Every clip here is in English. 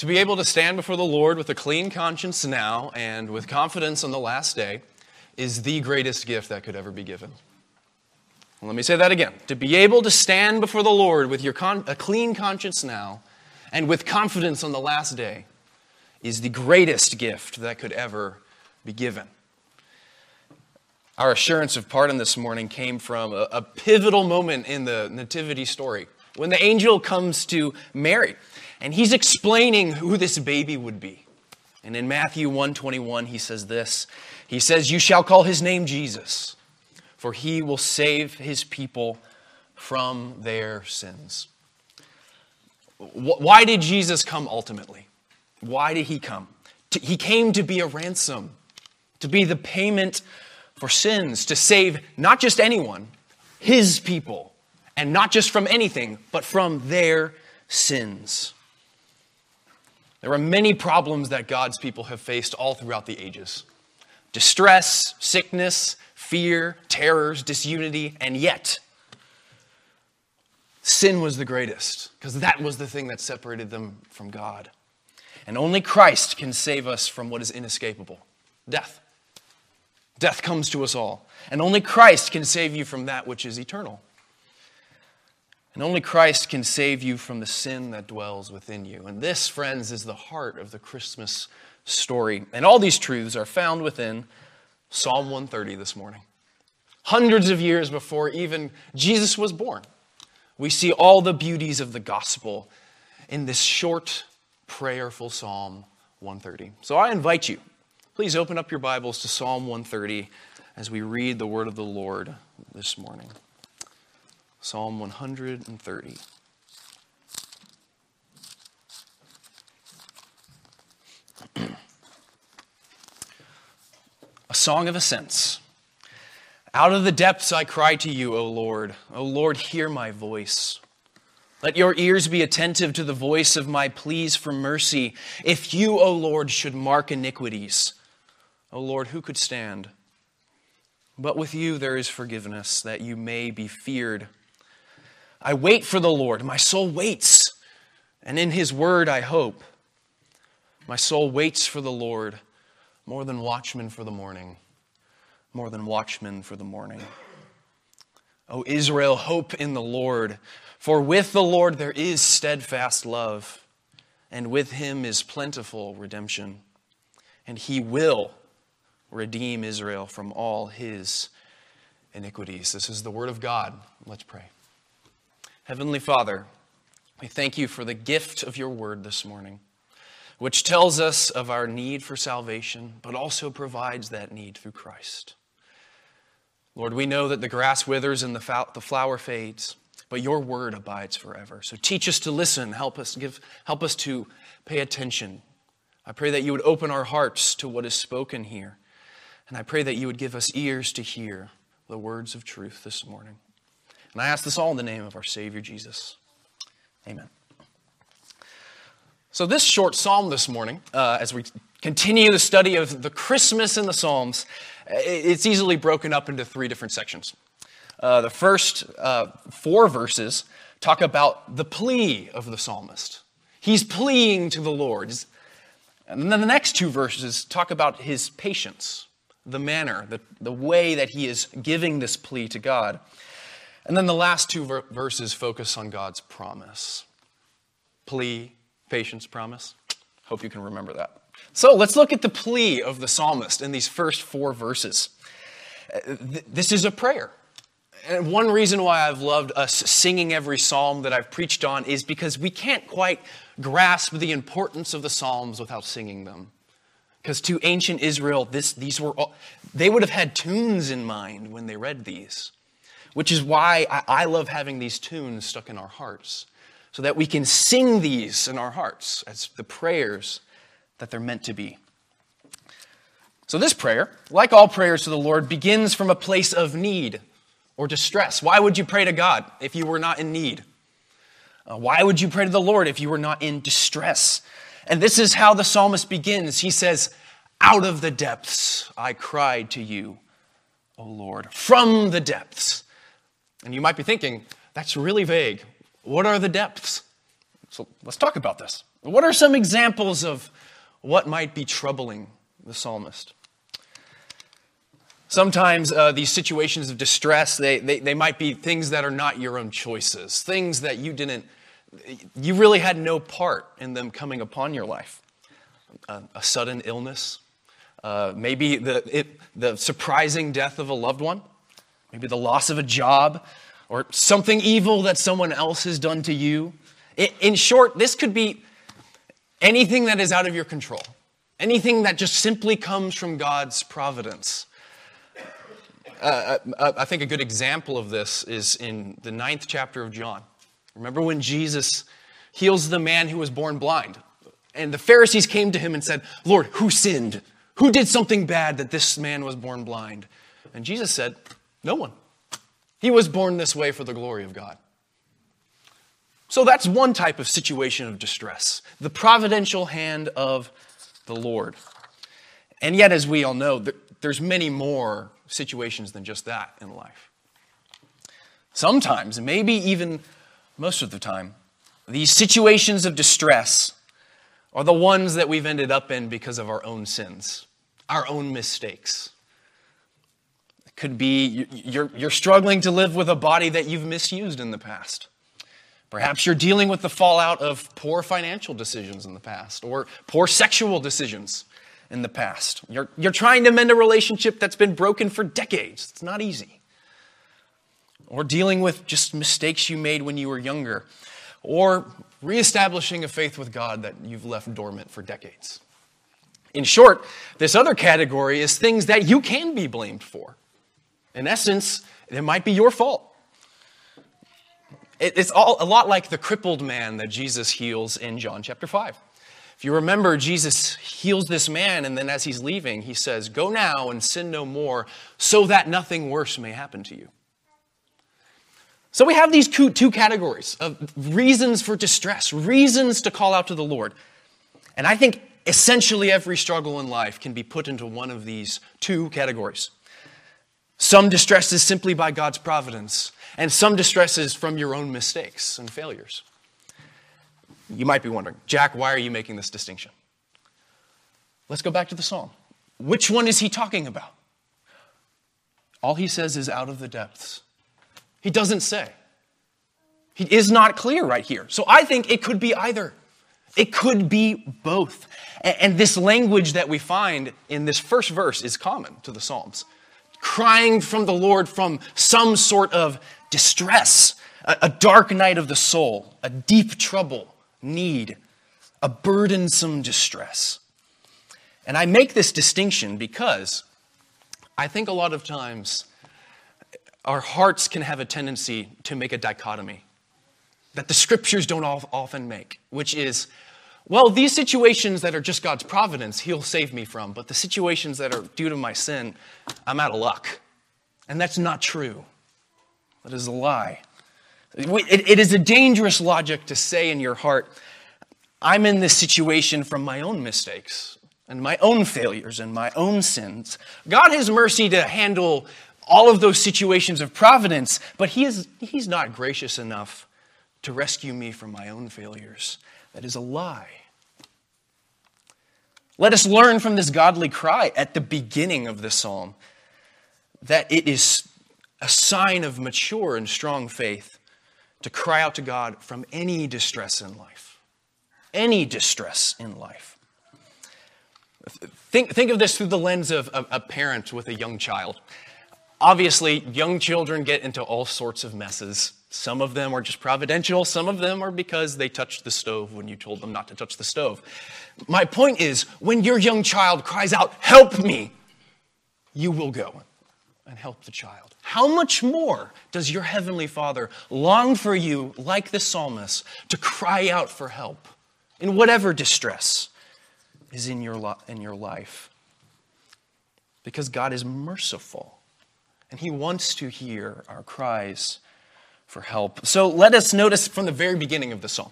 To be able to stand before the Lord with a clean conscience now and with confidence on the last day is the greatest gift that could ever be given. Let me say that again. To be able to stand before the Lord with your con- a clean conscience now and with confidence on the last day is the greatest gift that could ever be given. Our assurance of pardon this morning came from a, a pivotal moment in the Nativity story when the angel comes to Mary and he's explaining who this baby would be. And in Matthew 121 he says this. He says, "You shall call his name Jesus, for he will save his people from their sins." Why did Jesus come ultimately? Why did he come? He came to be a ransom, to be the payment for sins, to save not just anyone, his people, and not just from anything, but from their sins. There are many problems that God's people have faced all throughout the ages distress, sickness, fear, terrors, disunity, and yet, sin was the greatest, because that was the thing that separated them from God. And only Christ can save us from what is inescapable death. Death comes to us all. And only Christ can save you from that which is eternal. And only Christ can save you from the sin that dwells within you. And this, friends, is the heart of the Christmas story. And all these truths are found within Psalm 130 this morning. Hundreds of years before even Jesus was born, we see all the beauties of the gospel in this short prayerful Psalm 130. So I invite you, please open up your Bibles to Psalm 130 as we read the word of the Lord this morning. Psalm 130. A song of ascents. Out of the depths I cry to you, O Lord. O Lord, hear my voice. Let your ears be attentive to the voice of my pleas for mercy. If you, O Lord, should mark iniquities, O Lord, who could stand? But with you there is forgiveness, that you may be feared. I wait for the Lord. My soul waits, and in his word I hope. My soul waits for the Lord more than watchmen for the morning, more than watchmen for the morning. O Israel, hope in the Lord. For with the Lord there is steadfast love, and with him is plentiful redemption. And he will redeem Israel from all his iniquities. This is the word of God. Let's pray. Heavenly Father, we thank you for the gift of your word this morning, which tells us of our need for salvation, but also provides that need through Christ. Lord, we know that the grass withers and the flower fades but your word abides forever. So teach us to listen, help us give help us to pay attention. I pray that you would open our hearts to what is spoken here. And I pray that you would give us ears to hear the words of truth this morning. And I ask this all in the name of our Savior Jesus. Amen. So, this short psalm this morning, uh, as we continue the study of the Christmas in the Psalms, it's easily broken up into three different sections. Uh, the first uh, four verses talk about the plea of the psalmist. He's pleading to the Lord. And then the next two verses talk about his patience, the manner, the, the way that he is giving this plea to God. And then the last two ver- verses focus on God's promise plea, patience, promise. Hope you can remember that. So let's look at the plea of the psalmist in these first four verses. Uh, this is a prayer. And one reason why I've loved us singing every psalm that I've preached on is because we can't quite grasp the importance of the psalms without singing them. Because to ancient Israel, this, these were all, they would have had tunes in mind when they read these, which is why I, I love having these tunes stuck in our hearts, so that we can sing these in our hearts as the prayers that they're meant to be. So, this prayer, like all prayers to the Lord, begins from a place of need or distress. Why would you pray to God if you were not in need? Uh, why would you pray to the Lord if you were not in distress? And this is how the psalmist begins. He says, Out of the depths I cried to you, O Lord, from the depths. And you might be thinking, that's really vague. What are the depths? So let's talk about this. What are some examples of what might be troubling the psalmist? Sometimes uh, these situations of distress, they, they, they might be things that are not your own choices, things that you didn't, you really had no part in them coming upon your life. A sudden illness, uh, maybe the, it, the surprising death of a loved one, maybe the loss of a job, or something evil that someone else has done to you. In, short, this could be anything that is out of your control, anything that just simply comes from God's providence. Uh, I think a good example of this is in the ninth chapter of John. Remember when Jesus heals the man who was born blind? And the Pharisees came to him and said, Lord, who sinned? Who did something bad that this man was born blind? And Jesus said, No one. He was born this way for the glory of God. So that's one type of situation of distress the providential hand of the Lord. And yet, as we all know, there's many more situations than just that in life. Sometimes, maybe even most of the time, these situations of distress are the ones that we've ended up in because of our own sins, our own mistakes. Could be you're, you're struggling to live with a body that you've misused in the past. Perhaps you're dealing with the fallout of poor financial decisions in the past or poor sexual decisions in the past. You're, you're trying to mend a relationship that's been broken for decades. It's not easy. Or dealing with just mistakes you made when you were younger. Or reestablishing a faith with God that you've left dormant for decades. In short, this other category is things that you can be blamed for. In essence, it might be your fault. It's all, a lot like the crippled man that Jesus heals in John chapter 5. If you remember, Jesus heals this man, and then as he's leaving, he says, Go now and sin no more, so that nothing worse may happen to you. So we have these two categories of reasons for distress, reasons to call out to the Lord. And I think essentially every struggle in life can be put into one of these two categories. Some distress is simply by God's providence, and some distress is from your own mistakes and failures. You might be wondering, Jack, why are you making this distinction? Let's go back to the psalm. Which one is he talking about? All he says is out of the depths. He doesn't say. He is not clear right here. So I think it could be either. It could be both. And this language that we find in this first verse is common to the Psalms. Crying from the Lord from some sort of distress, a dark night of the soul, a deep trouble, need, a burdensome distress. And I make this distinction because I think a lot of times our hearts can have a tendency to make a dichotomy that the scriptures don't often make, which is, well, these situations that are just God's providence, He'll save me from, but the situations that are due to my sin, I'm out of luck. And that's not true. That is a lie. It, it is a dangerous logic to say in your heart, I'm in this situation from my own mistakes and my own failures and my own sins. God has mercy to handle all of those situations of providence, but he is, He's not gracious enough to rescue me from my own failures. That is a lie. Let us learn from this godly cry at the beginning of the psalm that it is a sign of mature and strong faith to cry out to God from any distress in life. Any distress in life. Think, think of this through the lens of a, a parent with a young child. Obviously, young children get into all sorts of messes. Some of them are just providential, some of them are because they touched the stove when you told them not to touch the stove. My point is, when your young child cries out, Help me, you will go and help the child. How much more does your heavenly Father long for you, like the psalmist, to cry out for help in whatever distress is in your, lo- in your life? Because God is merciful and He wants to hear our cries for help. So let us notice from the very beginning of the psalm.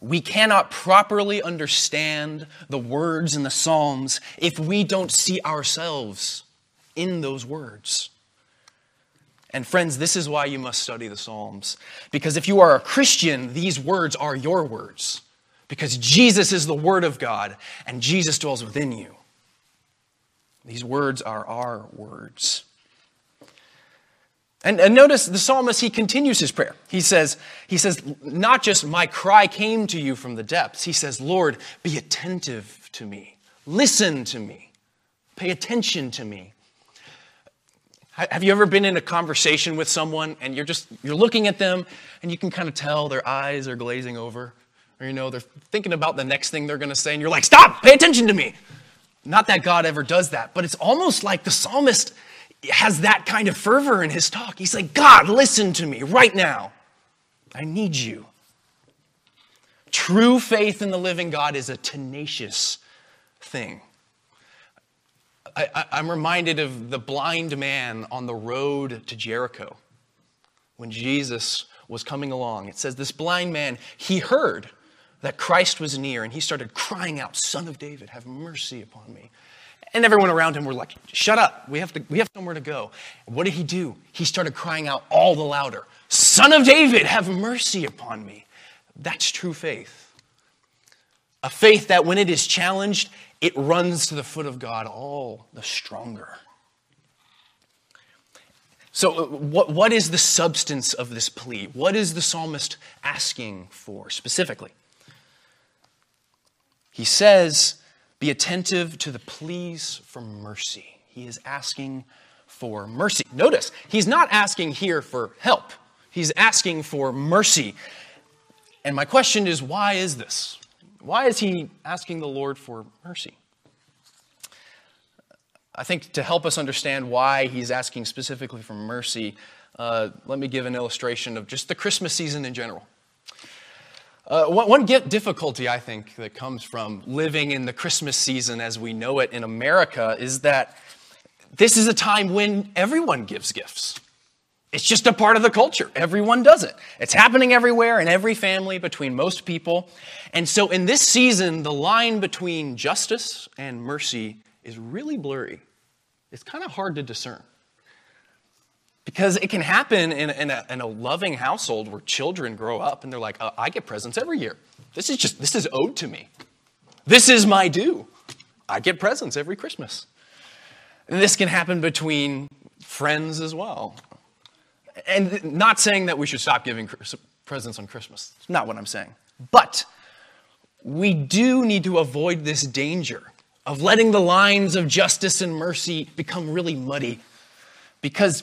We cannot properly understand the words in the Psalms if we don't see ourselves in those words. And friends, this is why you must study the Psalms. Because if you are a Christian, these words are your words. Because Jesus is the Word of God and Jesus dwells within you. These words are our words. And, and, notice the psalmist, he continues his prayer. He says, he says, not just my cry came to you from the depths. He says, Lord, be attentive to me. Listen to me. Pay attention to me. Have you ever been in a conversation with someone and you're just, you're looking at them and you can kind of tell their eyes are glazing over? Or, you know, they're thinking about the next thing they're going to say and you're like, stop, pay attention to me. Not that God ever does that, but it's almost like the psalmist has that kind of fervor in his talk. He's like, God, listen to me right now. I need you. True faith in the living God is a tenacious thing. I, am reminded of the blind man on the road to Jericho when Jesus was coming along. It says, This blind man, he heard that Christ was near and he started crying out, Son of David, have mercy upon me. And everyone around him were like, Shut up. We have, to, we have somewhere to go. what did he do? He started crying out all the louder, Son of David, have mercy upon me. That's true faith. A faith that when it is challenged, it runs to the foot of God all the stronger. So, uh, what, what is the substance of this plea? What is the psalmist asking for specifically? He says, be attentive to the pleas for mercy. He is asking for mercy. Notice, he's not asking here for help, he's asking for mercy. And my question is why is this? Why is he asking the Lord for mercy? I think to help us understand why he's asking specifically for mercy, uh, let me give an illustration of just the Christmas season in general. Uh, one, one difficulty I think that comes from living in the Christmas season as we know it in America is that this is a time when everyone gives gifts. It's just a part of the culture. Everyone does it. It's happening everywhere in every family between most people. And so in this season, the line between justice and mercy is really blurry. It's kind of hard to discern. Because it can happen in, in, a, in, a, loving household where children grow up and they're like, uh, I get presents every year. This is just, this is owed to me. This is my due. I get presents every Christmas. And this can happen between friends as well. And not saying that we should stop giving presents on Christmas. It's not what I'm saying. But we do need to avoid this danger of letting the lines of justice and mercy become really muddy because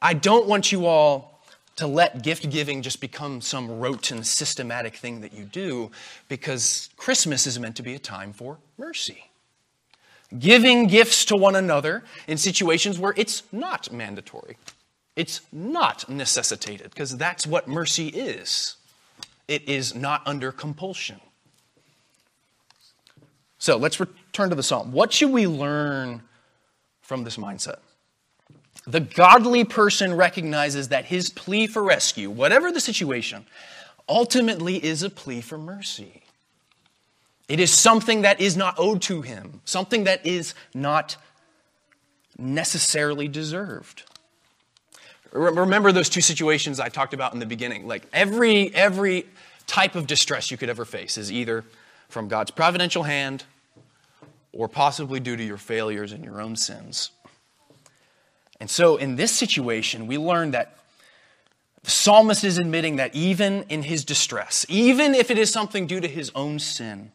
I don't want you all to let gift giving just become some rote and systematic thing that you do, because Christmas is meant to be a time for mercy. Giving gifts to one another in situations where it's not mandatory, it's not necessitated, because that's what mercy is. It is not under compulsion. So let's return to the psalm. What should we learn from this mindset? The godly person recognizes that his plea for rescue, whatever the situation, ultimately is a plea for mercy. It is something that is not owed to him, something that is not necessarily deserved. Remember those two situations I talked about in the beginning. Like every every type of distress you could ever face is either from God's providential hand or possibly due to your failures and your own sins. And so in this situation, we learn that the psalmist is admitting that even in his distress, even if it is something due to his own sin,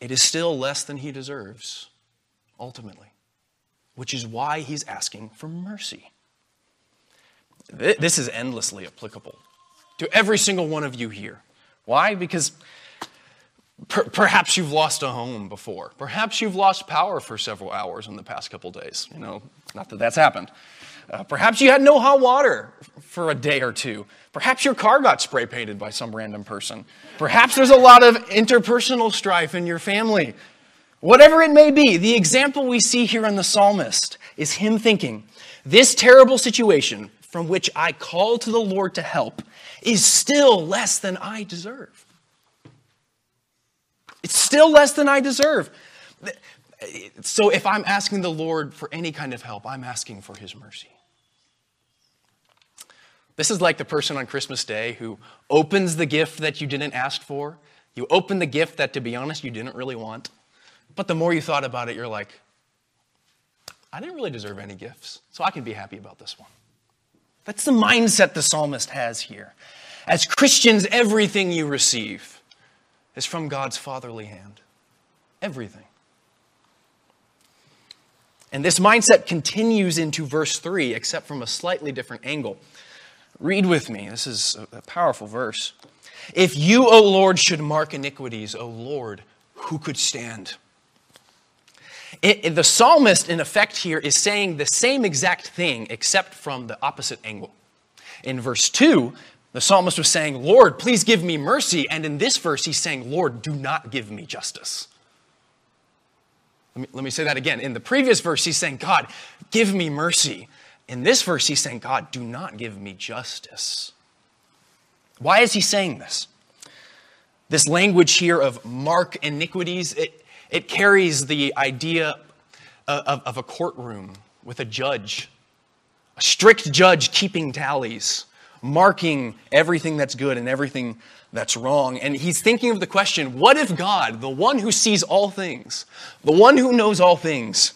it is still less than he deserves, ultimately, which is why he's asking for mercy. This is endlessly applicable to every single one of you here. Why? Because Per- perhaps you've lost a home before. Perhaps you've lost power for several hours in the past couple days. You know, not that that's happened. Uh, perhaps you had no hot water for a day or two. Perhaps your car got spray painted by some random person. Perhaps there's a lot of interpersonal strife in your family. Whatever it may be, the example we see here in the psalmist is him thinking, This terrible situation from which I call to the Lord to help is still less than I deserve. It's still less than I deserve. So if I'm asking the Lord for any kind of help, I'm asking for his mercy. This is like the person on Christmas Day who opens the gift that you didn't ask for. You open the gift that, to be honest, you didn't really want. But the more you thought about it, you're like, I didn't really deserve any gifts, so I can be happy about this one. That's the mindset the psalmist has here. As Christians, everything you receive is from God's fatherly hand. Everything. And this mindset continues into verse 3, except from a slightly different angle. Read with me. This is a powerful verse. If you, O Lord, should mark iniquities, O Lord, who could stand? It, it, the psalmist, in effect, here is saying the same exact thing, except from the opposite angle. In verse 2, the psalmist was saying, Lord, please give me mercy. And in this verse, he's saying, Lord, do not give me justice. Let me, let me say that again. In the previous verse, he's saying, God, give me mercy. In this verse, he's saying, God, do not give me justice. Why is he saying this? This language here of mark iniquities, it, it carries the idea of, of a courtroom with a judge, a strict judge keeping tallies, marking everything that's good and everything that's wrong. And he's thinking of the question what if God, the one who sees all things, the one who knows all things,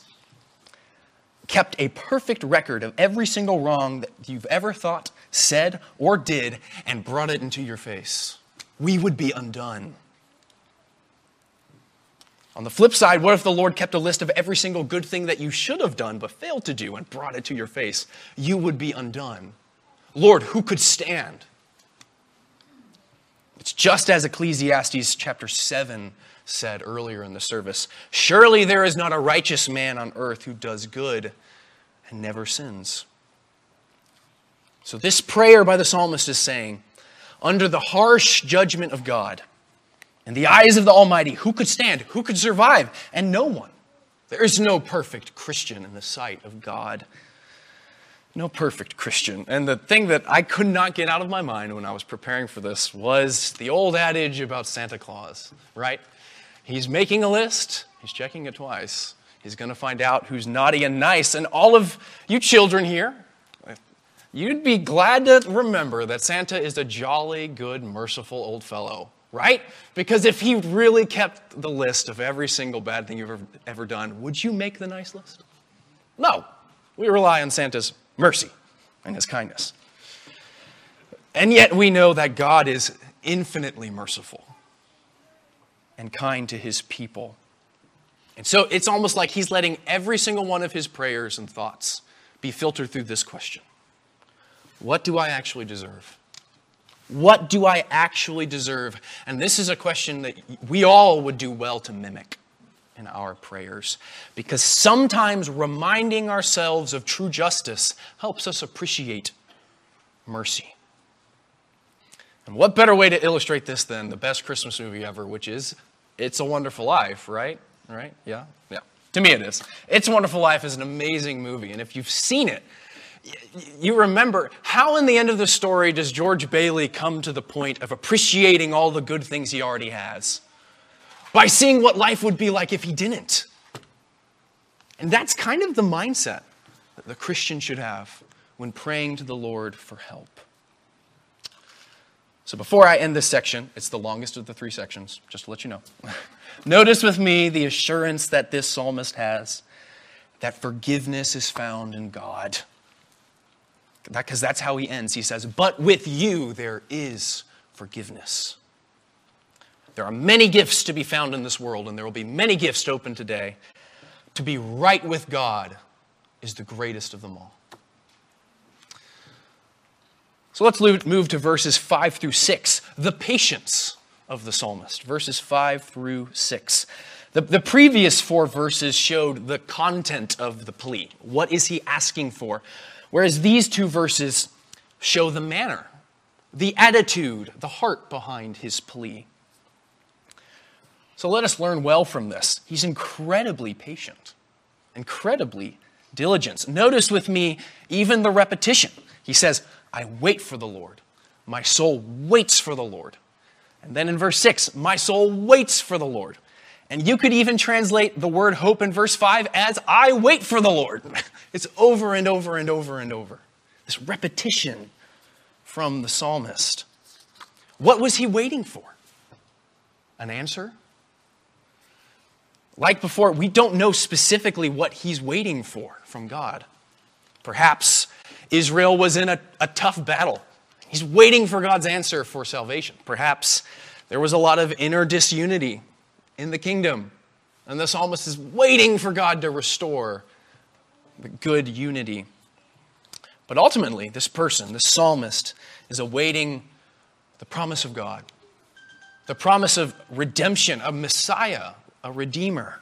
kept a perfect record of every single wrong that you've ever thought, said, or did, and brought it into your face. We would be undone. On the flip side, what if the Lord kept a list of every single good thing that you should have done but failed to do and brought it to your face? You would be undone. Lord, who could stand? It's just as Ecclesiastes chapter 7 said earlier in the service Surely there is not a righteous man on earth who does good and never sins. So, this prayer by the psalmist is saying, under the harsh judgment of God, in the eyes of the Almighty, who could stand? Who could survive? And no one. There is no perfect Christian in the sight of God. No perfect Christian. And the thing that I could not get out of my mind when I was preparing for this was the old adage about Santa Claus, right? He's making a list, he's checking it twice. He's going to find out who's naughty and nice. And all of you children here, you'd be glad to remember that Santa is a jolly, good, merciful old fellow, right? Because if he really kept the list of every single bad thing you've ever, ever done, would you make the nice list? No. We rely on Santa's mercy and his kindness. And yet we know that God is infinitely merciful and kind to his people. And so it's almost like he's letting every single one of his prayers and thoughts be filtered through this question What do I actually deserve? What do I actually deserve? And this is a question that we all would do well to mimic in our prayers because sometimes reminding ourselves of true justice helps us appreciate mercy. And what better way to illustrate this than the best Christmas movie ever, which is it's a Wonderful Life, right? Right? Yeah? Yeah. To me, it is. It's a Wonderful Life is an amazing movie. And if you've seen it, you remember how, in the end of the story, does George Bailey come to the point of appreciating all the good things he already has? By seeing what life would be like if he didn't. And that's kind of the mindset that the Christian should have when praying to the Lord for help. So before I end this section, it's the longest of the three sections, just to let you know. Notice with me the assurance that this psalmist has that forgiveness is found in God. Because that's how he ends. He says, But with you there is forgiveness. There are many gifts to be found in this world, and there will be many gifts open today. To be right with God is the greatest of them all. So let's move to verses 5 through 6, the patience of the psalmist, verses 5 through 6. The, the previous four verses showed the content of the plea. What is he asking for? Whereas these two verses show the manner, the attitude, the heart behind his plea. So let us learn well from this. He's incredibly patient, incredibly diligent. Notice with me even the repetition. He says, I wait for the Lord. My soul waits for the Lord. And then in verse 6, my soul waits for the Lord. And you could even translate the word hope in verse 5 as I wait for the Lord. It's over and over and over and over. This repetition from the psalmist. What was he waiting for? An answer? Like before, we don't know specifically what he's waiting for from God. Perhaps Israel was in a, a tough battle. He's waiting for God's answer for salvation. Perhaps there was a lot of inner disunity in the kingdom, and the psalmist is waiting for God to restore the good unity. But ultimately, this person, this psalmist, is awaiting the promise of God, the promise of redemption, of Messiah, a Redeemer.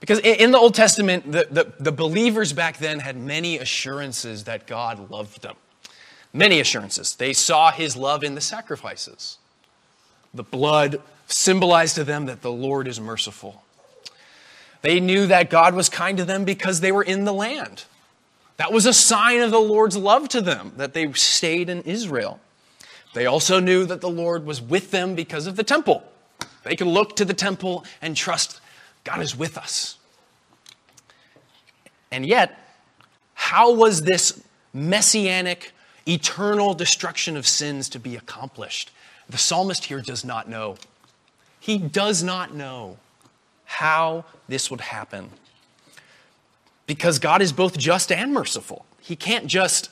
Because in the Old Testament, the, the, the, believers back then had many assurances that God loved them. Many assurances. They saw his love in the sacrifices. The blood symbolized to them that the Lord is merciful. They knew that God was kind to them because they were in the land. That was a sign of the Lord's love to them, that they stayed in Israel. They also knew that the Lord was with them because of the temple. They can look to the temple and trust God is with us. And yet, how was this messianic, eternal destruction of sins to be accomplished? The psalmist here does not know. He does not know how this would happen. Because God is both just and merciful. He can't just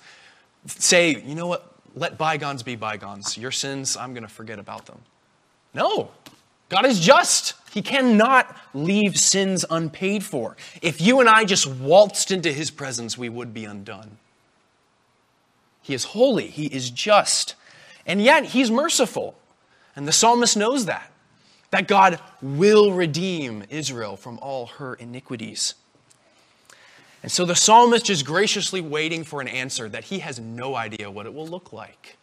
say, you know what, let bygones be bygones. Your sins, I'm going to forget about them. No, God is just. He cannot leave sins unpaid for. If you and I just waltzed into his presence, we would be undone. He is holy, he is just, and yet he's merciful. And the psalmist knows that, that God will redeem Israel from all her iniquities. And so the psalmist is graciously waiting for an answer that he has no idea what it will look like.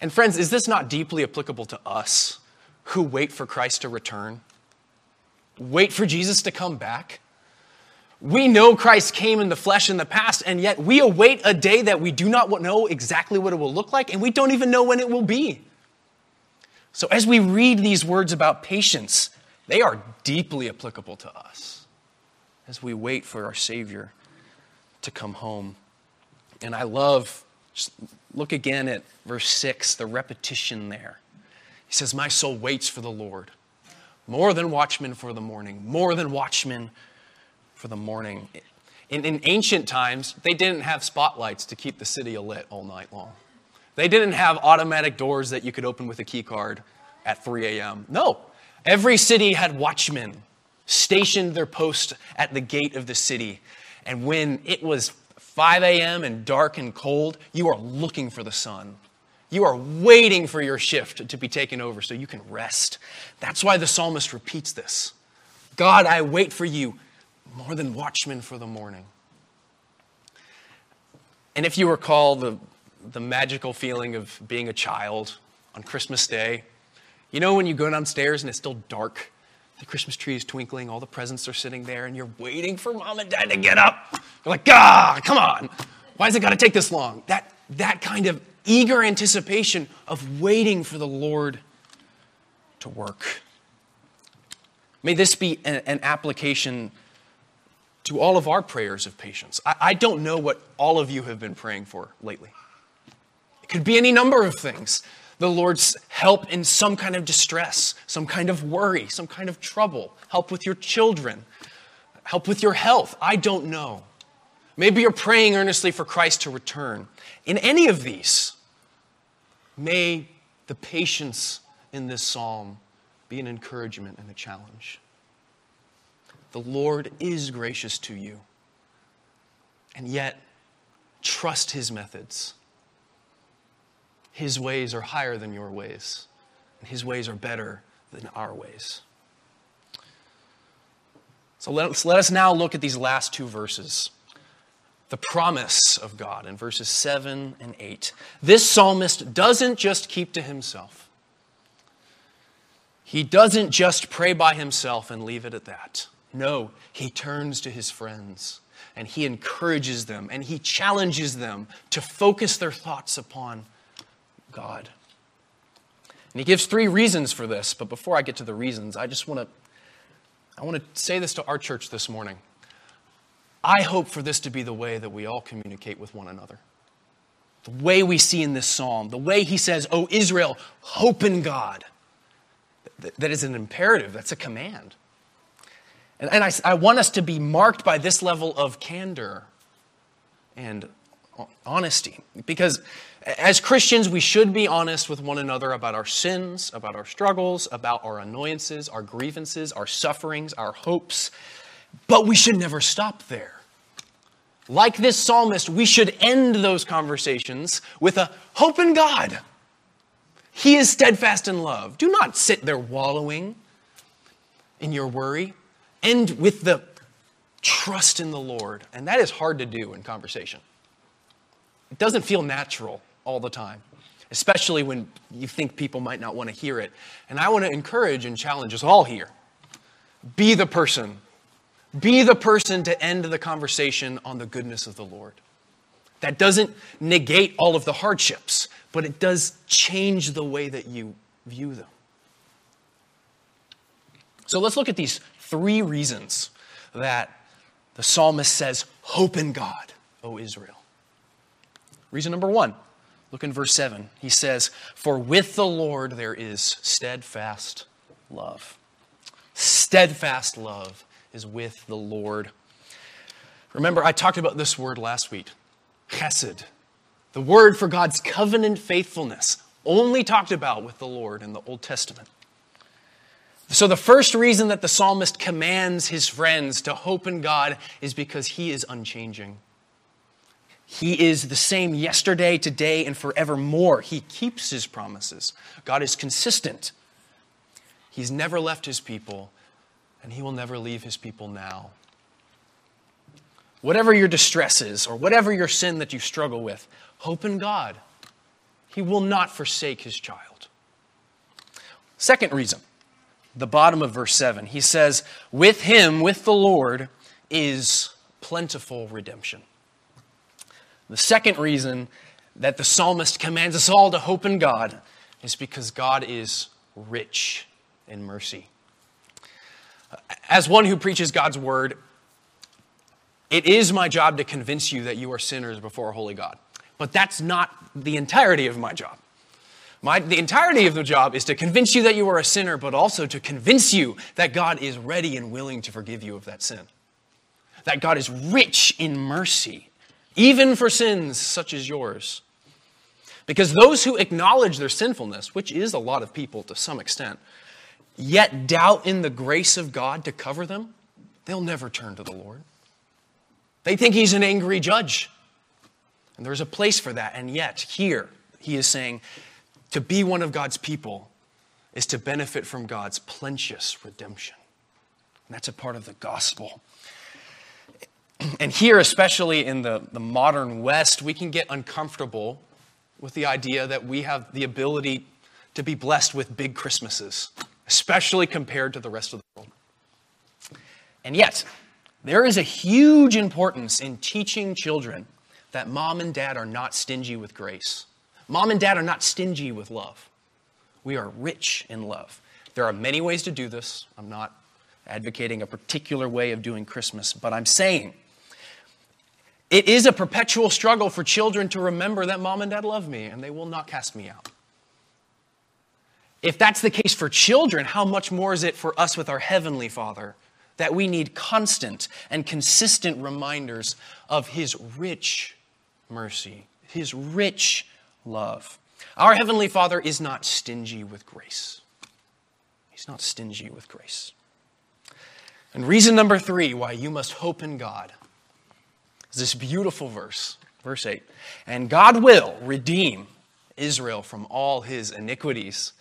And friends, is this not deeply applicable to us who wait for Christ to return? Wait for Jesus to come back? We know Christ came in the flesh in the past, and yet we await a day that we do not know exactly what it will look like, and we don't even know when it will be. So, as we read these words about patience, they are deeply applicable to us as we wait for our Savior to come home. And I love, just look again at verse 6, the repetition there. He says, My soul waits for the Lord, more than watchmen for the morning, more than watchmen for the morning. In, in ancient times, they didn't have spotlights to keep the city alit all night long. They didn't have automatic doors that you could open with a key card at 3 a.m. No, every city had watchmen stationed their post at the gate of the city. And when it was 5 a.m. and dark and cold, you are looking for the sun. You are waiting for your shift to be taken over so you can rest. That's why the psalmist repeats this God, I wait for you more than watchmen for the morning. And if you recall the, the magical feeling of being a child on Christmas Day, you know when you go downstairs and it's still dark the Christmas tree is twinkling, all the presents are sitting there, and you're waiting for mom and dad to get up. You're like, ah, come on. Why has it got to take this long? That, that kind of eager anticipation of waiting for the Lord to work. May this be an, application to all of our prayers of patience. I don't know what all of you have been praying for lately. It could be any number of things the Lord's help in some kind of distress, some kind of worry, some kind of trouble, help with your children, help with your health. I don't know. Maybe you're praying earnestly for Christ to return. In any of these, may the patience in this psalm be an encouragement and a challenge. The Lord is gracious to you, and yet trust his methods his ways are higher than your ways, and His ways are better than our ways. So let's, let us now look at these last two verses. The promise of God in verses 7 and 8. This psalmist doesn't just keep to himself. He doesn't just pray by himself and leave it at that. No, he turns to his friends and he encourages them and he challenges them to focus their thoughts upon God. And he gives three reasons for this, but before I get to the reasons, I just want to I want to say this to our church this morning. I hope for this to be the way that we all communicate with one another. The way we see in this psalm, the way he says, Oh, Israel, hope in God. That is an imperative, that's a command. And, and I, I want us to be marked by this level of candor and honesty. Because as Christians, we should be honest with one another about our sins, about our struggles, about our annoyances, our grievances, our sufferings, our hopes. But we should never stop there. Like this psalmist, we should end those conversations with a hope in God. He is steadfast in love. Do not sit there wallowing in your worry. End with the trust in the Lord. And that is hard to do in conversation. It doesn't feel natural all the time, especially when you think people might not want to hear it. And I want to encourage and challenge us all here be the person. Be the person to end the conversation on the goodness of the Lord. That doesn't negate all of the hardships, but it does change the way that you view them. So let's look at these three reasons that the psalmist says, Hope in God, O Israel. Reason number one, look in verse 7. He says, For with the Lord there is steadfast love. Steadfast love is with the Lord. Remember, I talked about this word last week chesed, the word for God's covenant faithfulness, only talked about with the Lord in the Old Testament. So, the first reason that the psalmist commands his friends to hope in God is because he is unchanging. He is the same yesterday, today, and forevermore. He keeps his promises. God is consistent. He's never left his people, and he will never leave his people now. Whatever your distress is, or whatever your sin that you struggle with, hope in God. He will not forsake his child. Second reason, the bottom of verse 7, he says, With him, with the Lord, is plentiful redemption. The second reason that the psalmist commands us all to hope in God is because God is rich in mercy. As one who preaches God's word, it is my job to convince you that you are sinners before a holy God. But that's not the entirety of my job. My, the entirety of the job is to convince you that you are a sinner, but also to convince you that God is ready and willing to forgive you of that sin. That God is rich in mercy even for sins such as yours. Because those who acknowledge their sinfulness, which is a lot of people to some extent, yet doubt in the grace of God to cover them, they'll never turn to the Lord. They think He's an angry judge. And there's a place for that. And yet, here, He is saying to be one of God's people is to benefit from God's plenteous redemption. And that's a part of the gospel. And here, especially in the, the modern West, we can get uncomfortable with the idea that we have the ability to be blessed with big Christmases, especially compared to the rest of the world. And yet, there is a huge importance in teaching children that mom and dad are not stingy with grace. Mom and dad are not stingy with love. We are rich in love. There are many ways to do this. I'm not advocating a particular way of doing Christmas, but I'm saying it is a perpetual struggle for children to remember that mom and dad love me and they will not cast me out. If that's the case for children, how much more is it for us with our Heavenly Father that we need constant and consistent reminders of His rich mercy, His rich love? Our Heavenly Father is not stingy with grace. He's not stingy with grace. And reason number three why you must hope in God is this beautiful verse, verse 8. And God will redeem Israel from all his iniquities.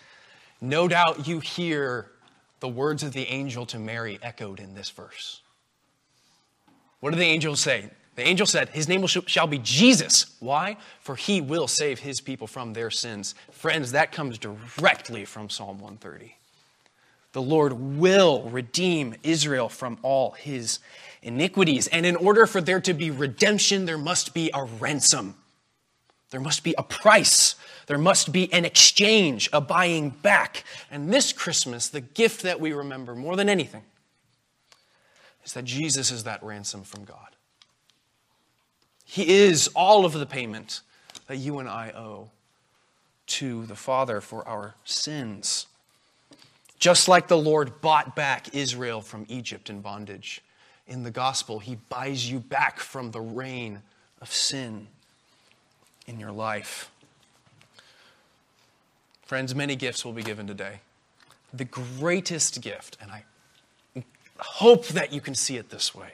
No doubt you hear the words of the angel to Mary echoed in this verse. What did the angel say? The angel said, His name shall be Jesus. Why? For he will save his people from their sins. Friends, that comes directly from Psalm 130. The Lord will redeem Israel from all his iniquities. And in order for there to be redemption, there must be a ransom. There must be a price. There must be an exchange, a buying back. And this Christmas, the gift that we remember more than anything is that Jesus is that ransom from God. He is all of the payment that you and I owe to the Father for our sins. Just like the Lord bought back Israel from Egypt in bondage, in the gospel, he buys you back from the reign of sin in your life. Friends, many gifts will be given today. The greatest gift, and I hope that you can see it this way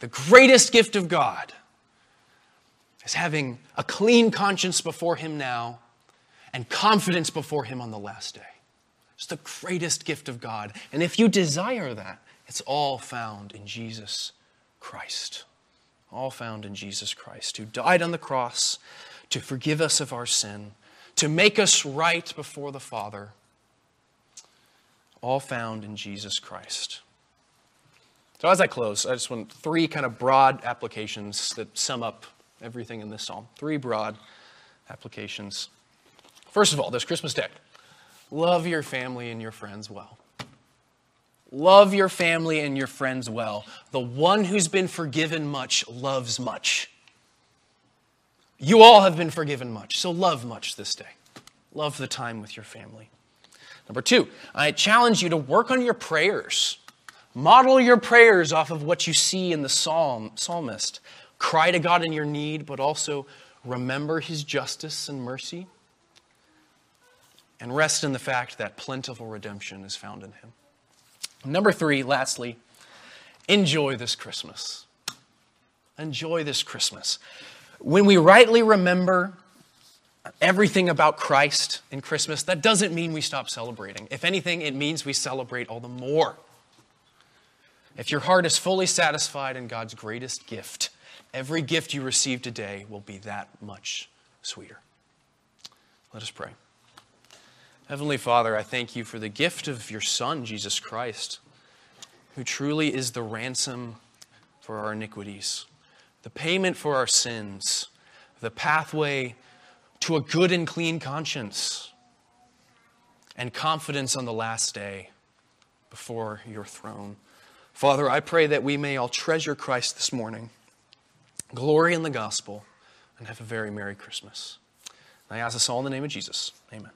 the greatest gift of God is having a clean conscience before Him now and confidence before Him on the last day. It's the greatest gift of God. And if you desire that, it's all found in Jesus Christ. All found in Jesus Christ, who died on the cross to forgive us of our sin, to make us right before the Father. All found in Jesus Christ. So, as I close, I just want three kind of broad applications that sum up everything in this psalm. Three broad applications. First of all, this Christmas Day, love your family and your friends well. Love your family and your friends well. The one who's been forgiven much loves much. You all have been forgiven much, so love much this day. Love the time with your family. Number two, I challenge you to work on your prayers. Model your prayers off of what you see in the psalm, psalmist. Cry to God in your need, but also remember his justice and mercy. And rest in the fact that plentiful redemption is found in him. Number three, lastly, enjoy this Christmas. Enjoy this Christmas. When we rightly remember everything about Christ in Christmas, that doesn't mean we stop celebrating. If anything, it means we celebrate all the more. If your heart is fully satisfied in God's greatest gift, every gift you receive today will be that much sweeter. Let us pray. Heavenly Father, I thank you for the gift of your Son, Jesus Christ, who truly is the ransom for our iniquities, the payment for our sins, the pathway to a good and clean conscience, and confidence on the last day before your throne. Father, I pray that we may all treasure Christ this morning, glory in the gospel, and have a very Merry Christmas. I ask this all in the name of Jesus. Amen.